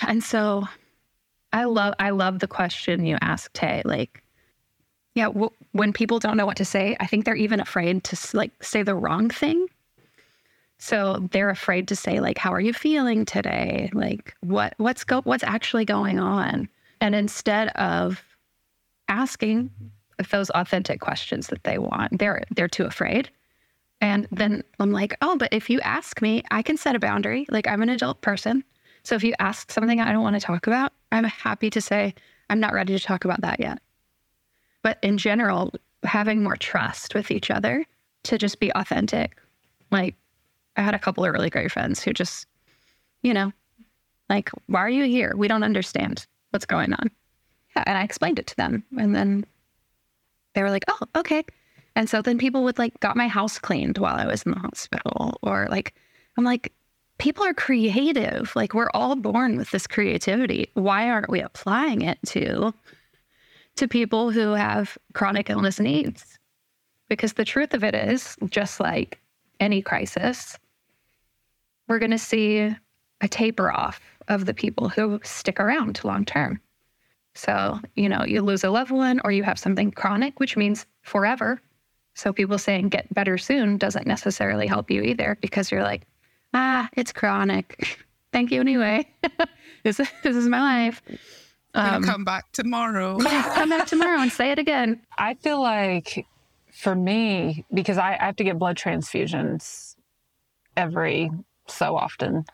And so I love I love the question you asked, Tay. Like, yeah, w- when people don't know what to say, I think they're even afraid to like say the wrong thing. So they're afraid to say like, "How are you feeling today?" Like, what what's go what's actually going on? And instead of asking mm-hmm. those authentic questions that they want, they're they're too afraid. And then I'm like, "Oh, but if you ask me, I can set a boundary. Like, I'm an adult person. So if you ask something I don't want to talk about, I'm happy to say I'm not ready to talk about that yet." But in general, having more trust with each other to just be authentic. Like, I had a couple of really great friends who just, you know, like, why are you here? We don't understand what's going on. And I explained it to them. And then they were like, oh, okay. And so then people would like got my house cleaned while I was in the hospital. Or like, I'm like, people are creative. Like we're all born with this creativity. Why aren't we applying it to to people who have chronic illness needs? Because the truth of it is, just like any crisis, we're going to see a taper off of the people who stick around long term. So, you know, you lose a loved one or you have something chronic, which means forever. So, people saying get better soon doesn't necessarily help you either because you're like, ah, it's chronic. (laughs) Thank you anyway. (laughs) this, this is my life. Um, come back tomorrow. (laughs) come back tomorrow and say it again. I feel like for me, because I, I have to get blood transfusions every so often.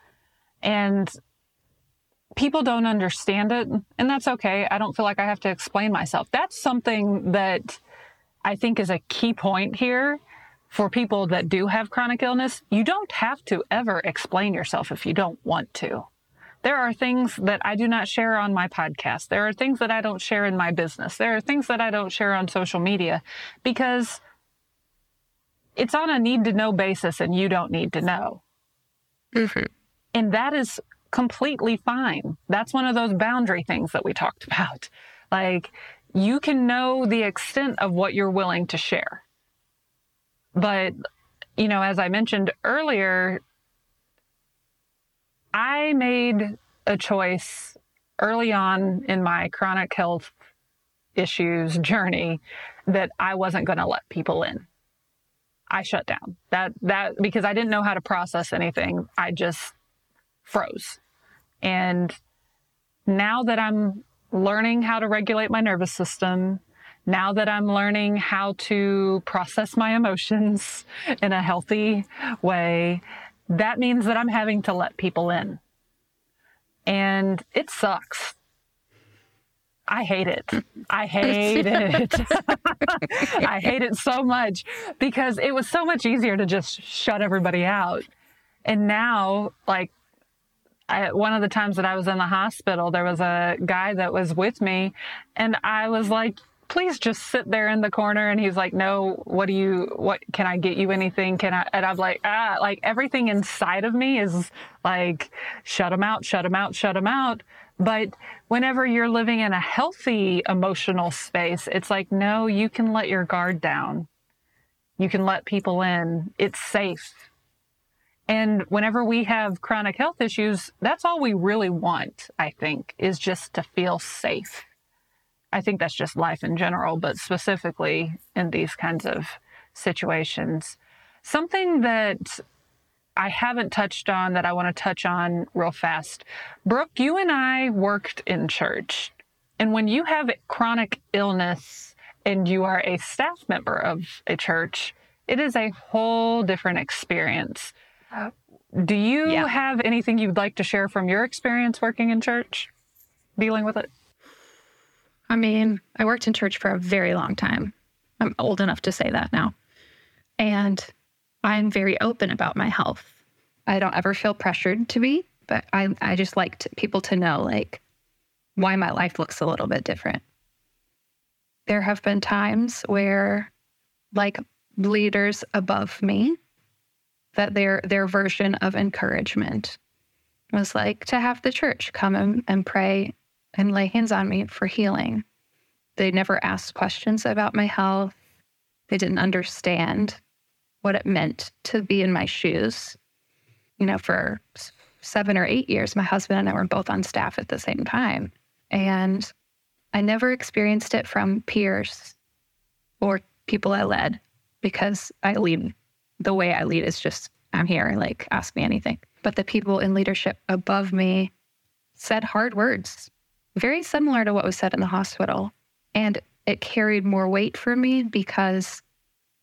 And people don't understand it, and that's okay. I don't feel like I have to explain myself. That's something that I think is a key point here for people that do have chronic illness. You don't have to ever explain yourself if you don't want to. There are things that I do not share on my podcast. There are things that I don't share in my business. There are things that I don't share on social media because it's on a need to know basis and you don't need to know. Mm-hmm. And that is completely fine. That's one of those boundary things that we talked (laughs) about. Like, you can know the extent of what you're willing to share. But, you know, as I mentioned earlier, I made a choice early on in my chronic health issues journey that I wasn't going to let people in. I shut down. That that because I didn't know how to process anything. I just froze. And now that I'm learning how to regulate my nervous system, now that I'm learning how to process my emotions (laughs) in a healthy way, that means that I'm having to let people in. And it sucks. I hate it. I (laughs) hate it. (laughs) I hate it so much because it was so much easier to just shut everybody out. And now, like, I, one of the times that I was in the hospital, there was a guy that was with me, and I was like, please just sit there in the corner. And he's like, no, what do you, what, can I get you anything? Can I, and I'm like, ah, like everything inside of me is like, shut him out, shut him out, shut him out. But whenever you're living in a healthy emotional space, it's like, no, you can let your guard down. You can let people in. It's safe. And whenever we have chronic health issues, that's all we really want, I think, is just to feel safe. I think that's just life in general, but specifically in these kinds of situations. Something that I haven't touched on that I want to touch on real fast. Brooke, you and I worked in church. And when you have chronic illness and you are a staff member of a church, it is a whole different experience. Do you yeah. have anything you'd like to share from your experience working in church, dealing with it? I mean, I worked in church for a very long time. I'm old enough to say that now. And I'm very open about my health. I don't ever feel pressured to be, but I, I just like to, people to know like why my life looks a little bit different. There have been times where, like leaders above me, that their their version of encouragement was like to have the church come and, and pray and lay hands on me for healing. They never asked questions about my health. They didn't understand what it meant to be in my shoes. You know, for seven or eight years, my husband and I were both on staff at the same time. And I never experienced it from peers or people I led because I lead the way I lead is just, I'm here, like, ask me anything. But the people in leadership above me said hard words, very similar to what was said in the hospital. And it carried more weight for me because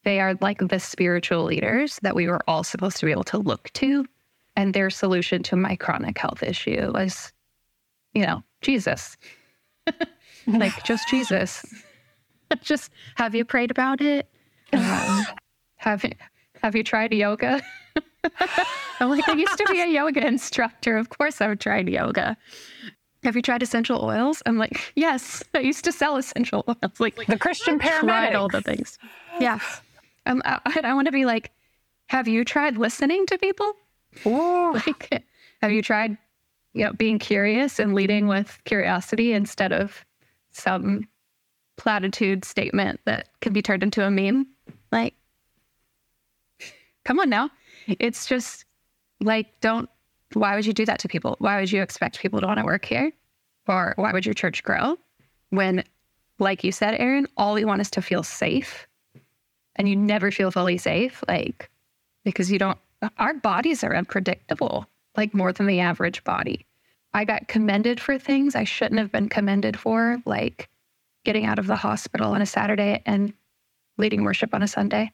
they are like the spiritual leaders that we were all supposed to be able to look to. And their solution to my chronic health issue was, you know, Jesus. (laughs) like just Jesus. (laughs) just have you prayed about it? Um, have you have you tried yoga? (laughs) I'm like, I used to be a yoga instructor. Of course I've tried yoga. Have you tried essential oils? I'm like, yes, I used to sell essential oils. Like the Christian paramedic. Tried all the things. Yeah. Um, I, I want to be like, have you tried listening to people? Ooh. Like, have you tried, you know, being curious and leading with curiosity instead of some platitude statement that can be turned into a meme? Like, come on now. It's just like, don't, why would you do that to people? Why would you expect people to want to work here? Or why would your church grow when, like you said, Erin, all we want is to feel safe and you never feel fully safe, like because you don't, our bodies are unpredictable, like more than the average body. I got commended for things I shouldn't have been commended for, like getting out of the hospital on a Saturday and leading worship on a Sunday,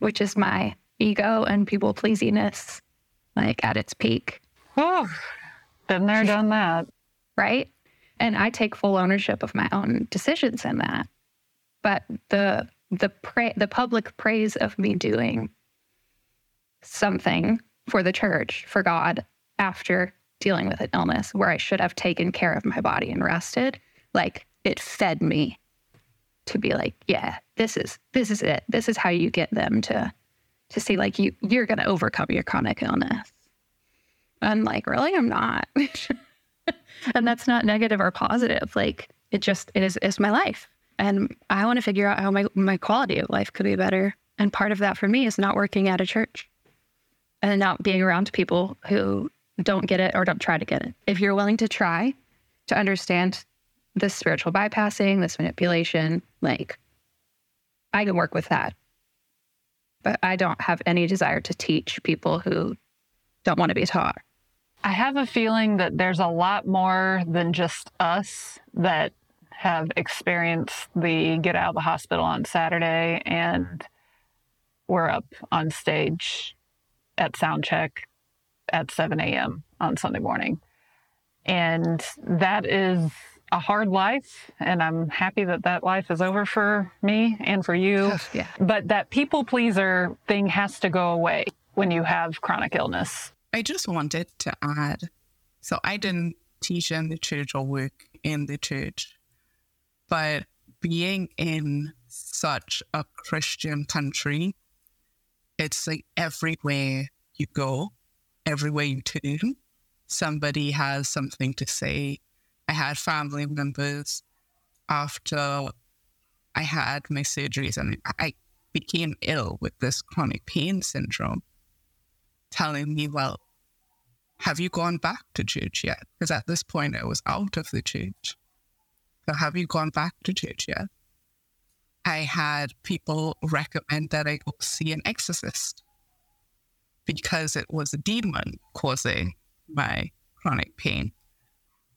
which is my ego and people pleasiness, like at its peak. Oh, been there, done that. Right. And I take full ownership of my own decisions in that. But the the pra- the public praise of me doing something for the church for God after dealing with an illness where I should have taken care of my body and rested like it fed me to be like yeah this is this is it this is how you get them to to see like you you're going to overcome your chronic illness and like really I'm not (laughs) and that's not negative or positive like it just it is it's my life and I want to figure out how my, my quality of life could be better. And part of that for me is not working at a church and not being around people who don't get it or don't try to get it. If you're willing to try to understand this spiritual bypassing, this manipulation, like I can work with that. But I don't have any desire to teach people who don't want to be taught. I have a feeling that there's a lot more than just us that have experienced the get out of the hospital on Saturday and mm-hmm. we're up on stage at sound check at 7 a.m. on Sunday morning. And that is a hard life. And I'm happy that that life is over for me and for you. yeah. But that people pleaser thing has to go away when you have chronic illness. I just wanted to add so I didn't teach in the church or work in the church. But being in such a Christian country, it's like everywhere you go, everywhere you turn, somebody has something to say. I had family members after I had my surgeries and I became ill with this chronic pain syndrome. telling me, well, have you gone back to church yet? Because at this point I was out of the church. So have you gone back to church yet? I had people recommend that I go see an exorcist because it was a demon causing my chronic pain,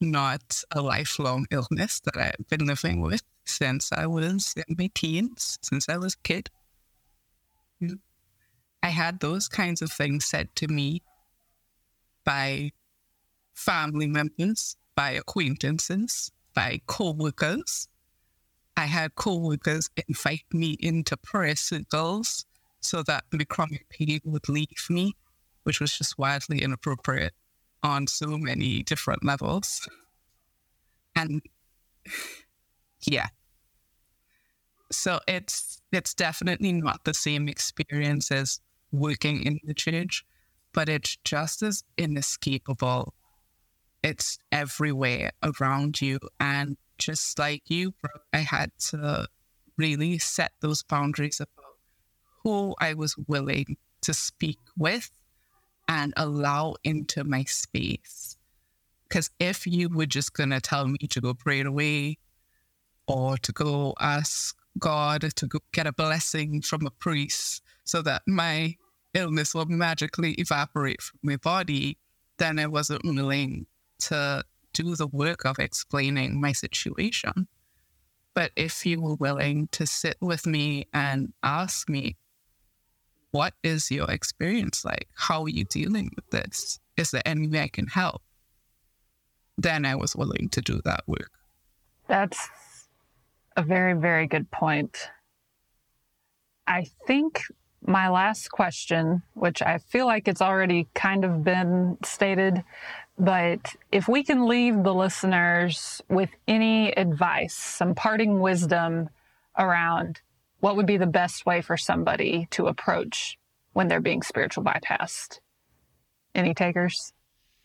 not a lifelong illness that I've been living with since I was in my teens, since I was a kid. I had those kinds of things said to me by family members, by acquaintances, by co-workers. I had co-workers invite me into prayer circles so that the chronic pain would leave me, which was just wildly inappropriate on so many different levels. And yeah. So it's it's definitely not the same experience as working in the church, but it's just as inescapable. It's everywhere around you. And just like you, I had to really set those boundaries about who I was willing to speak with and allow into my space. Because if you were just going to tell me to go pray it away or to go ask God to go get a blessing from a priest so that my illness will magically evaporate from my body, then I wasn't willing to do the work of explaining my situation. But if you were willing to sit with me and ask me, what is your experience like? How are you dealing with this? Is there any way I can help? Then I was willing to do that work. That's a very, very good point. I think my last question, which I feel like it's already kind of been stated, but if we can leave the listeners with any advice, some parting wisdom around what would be the best way for somebody to approach when they're being spiritual bypassed. Any takers?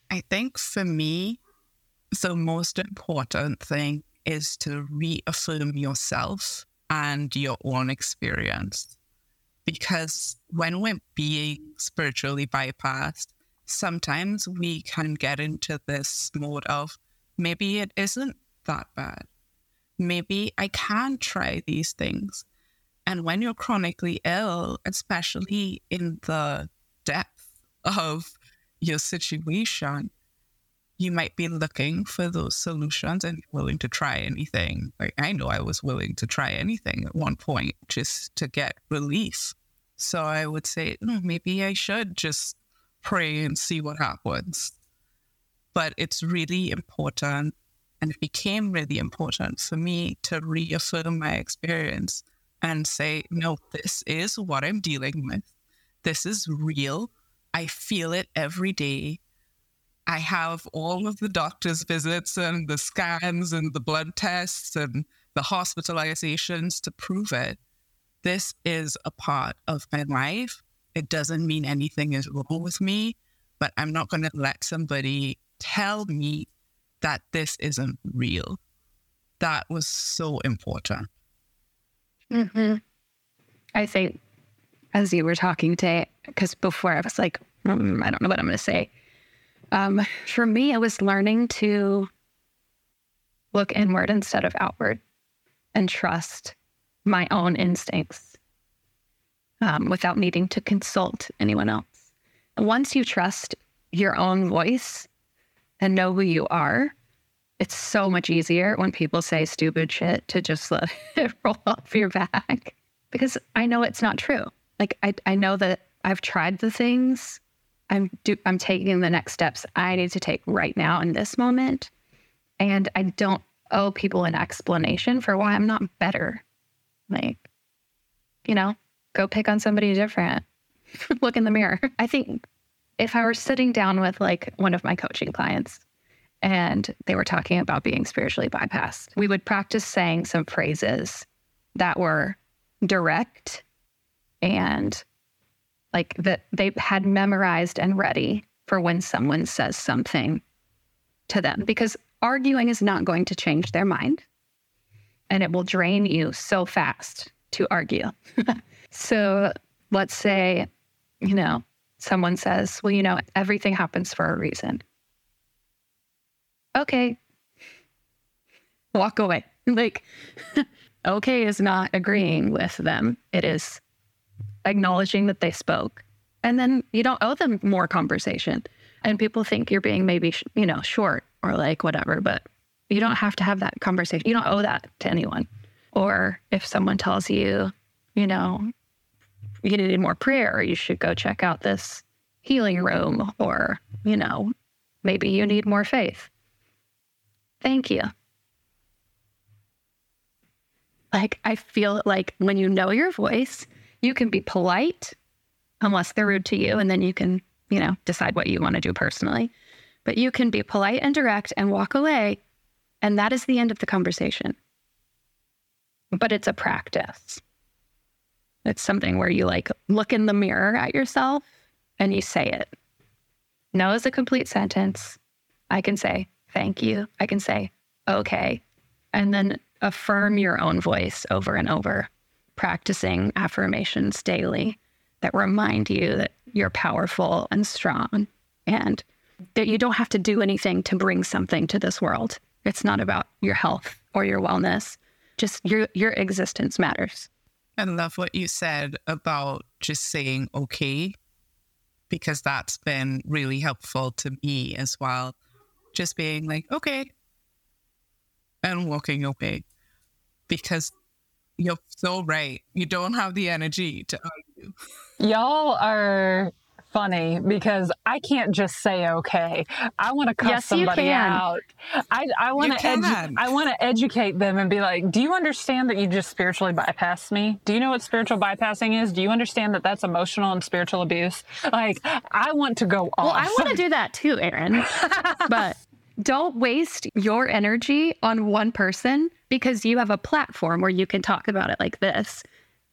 I think for me, the most important thing is to reaffirm yourself and your own experience because when we're being spiritually bypassed, sometimes we can get into this mode of maybe it isn't that bad. Maybe I can try these things. And when you're chronically ill, especially in the depth of your situation, you might be looking for those solutions and willing to try anything. Like I know I was willing to try anything at one point just to get relief. So I would say, oh, maybe I should just pray and see what happens. But it's really important, and it became really important for me to reaffirm my experience and say, no, this is what I'm dealing with. This is real. I feel it every day. I have all of the doctor's visits and the scans and the blood tests and the hospitalizations to prove it. This is a part of my life. It doesn't mean anything is wrong with me, but I'm not going to let somebody tell me that this isn't real. That was so important. Mm-hmm. I think as you were talking today, because before I was like, mm, I don't know what I'm going to say. Um, for me, I was learning to look inward instead of outward and trust my own instincts um, without needing to consult anyone else. Once you trust your own voice and know who you are, it's so much easier when people say stupid shit to just let (laughs) it roll off your back because I know it's not true. Like I, I know that I've tried the things I'm do, I'm taking the next steps I need to take right now in this moment. And I don't owe people an explanation for why I'm not better. Like, you know, go pick on somebody different. (laughs) Look in the mirror. I think if I were sitting down with like one of my coaching clients and they were talking about being spiritually bypassed, we would practice saying some phrases that were direct and like that they had memorized and ready for when someone says something to them because arguing is not going to change their mind and it will drain you so fast to argue. (laughs) so let's say, you know, someone says, well, you know, everything happens for a reason. Okay. Walk away. (laughs) Like, (laughs) okay is not agreeing with them, it is acknowledging that they spoke. And then you don't owe them more conversation. And people think you're being maybe, you know, short or like whatever, but you don't have to have that conversation. You don't owe that to anyone. Or if someone tells you, you know, you need more prayer, or you should go check out this healing room, or, you know, maybe you need more faith. Thank you. Like, I feel like when you know your voice, you can be polite unless they're rude to you, and then you can, you know, decide what you want to do personally. But you can be polite and direct and walk away, and that is the end of the conversation. But it's a practice. It's something where you like look in the mirror at yourself and you say it. No is a complete sentence. I can say, thank you. I can say, okay. And then affirm your own voice over and over, practicing affirmations daily that remind you that you're powerful and strong and that you don't have to do anything to bring something to this world. It's not about your health or your wellness. Just your your existence matters. I love what you said about just saying okay, because that's been really helpful to me as well. Just being like, okay, and walking away. Because you're so right. You don't have the energy to argue. Y'all are funny because I can't just say okay. I want to cuss Yes, you somebody can. out. I, I want to can. I want to educate them and be like, "Do you understand that you just spiritually bypassed me? Do you know what spiritual bypassing is? Do you understand that that's emotional and spiritual abuse? Like, I want to go off. Well, I want to do that too, Erin. (laughs) but don't waste your energy on one person because you have a platform where you can talk about it like this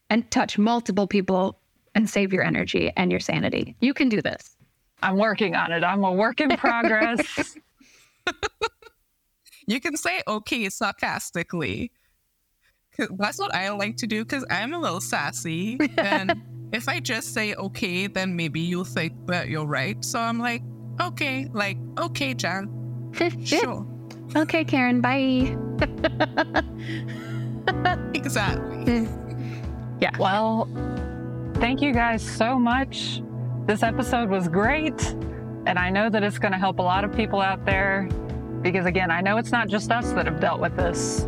and touch multiple people and save your energy and your sanity. You can do this. I'm working on it. I'm a work in progress. (laughs) You can say okay sarcastically. That's what I like to do because I'm a little sassy. And (laughs) if I just say okay, then maybe you'll think that you're right. So I'm like, okay, like, okay, Jan, sure. Okay, Karen, bye. (laughs) (laughs) Exactly. Yeah. Well, thank you guys so much. This episode was great. And I know that it's going to help a lot of people out there because, again, I know it's not just us that have dealt with this.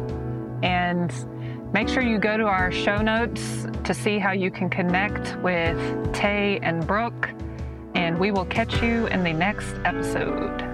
And make sure you go to our show notes to see how you can connect with Tay and Brooke. And we will catch you in the next episode.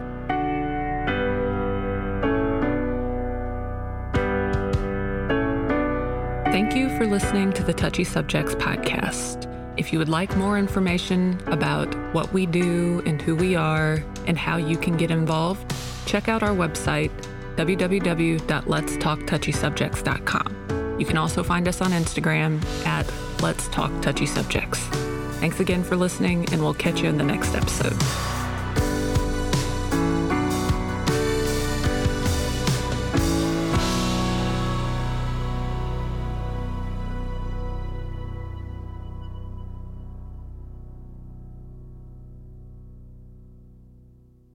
Thank you for listening to the Touchy Subjects podcast. If you would like more information about what we do and who we are and how you can get involved, check out our website, www.letstalktouchysubjects.com. You can also find us on Instagram at Let's Talk Touchy Subjects. Thanks again for listening, and we'll catch you in the next episode.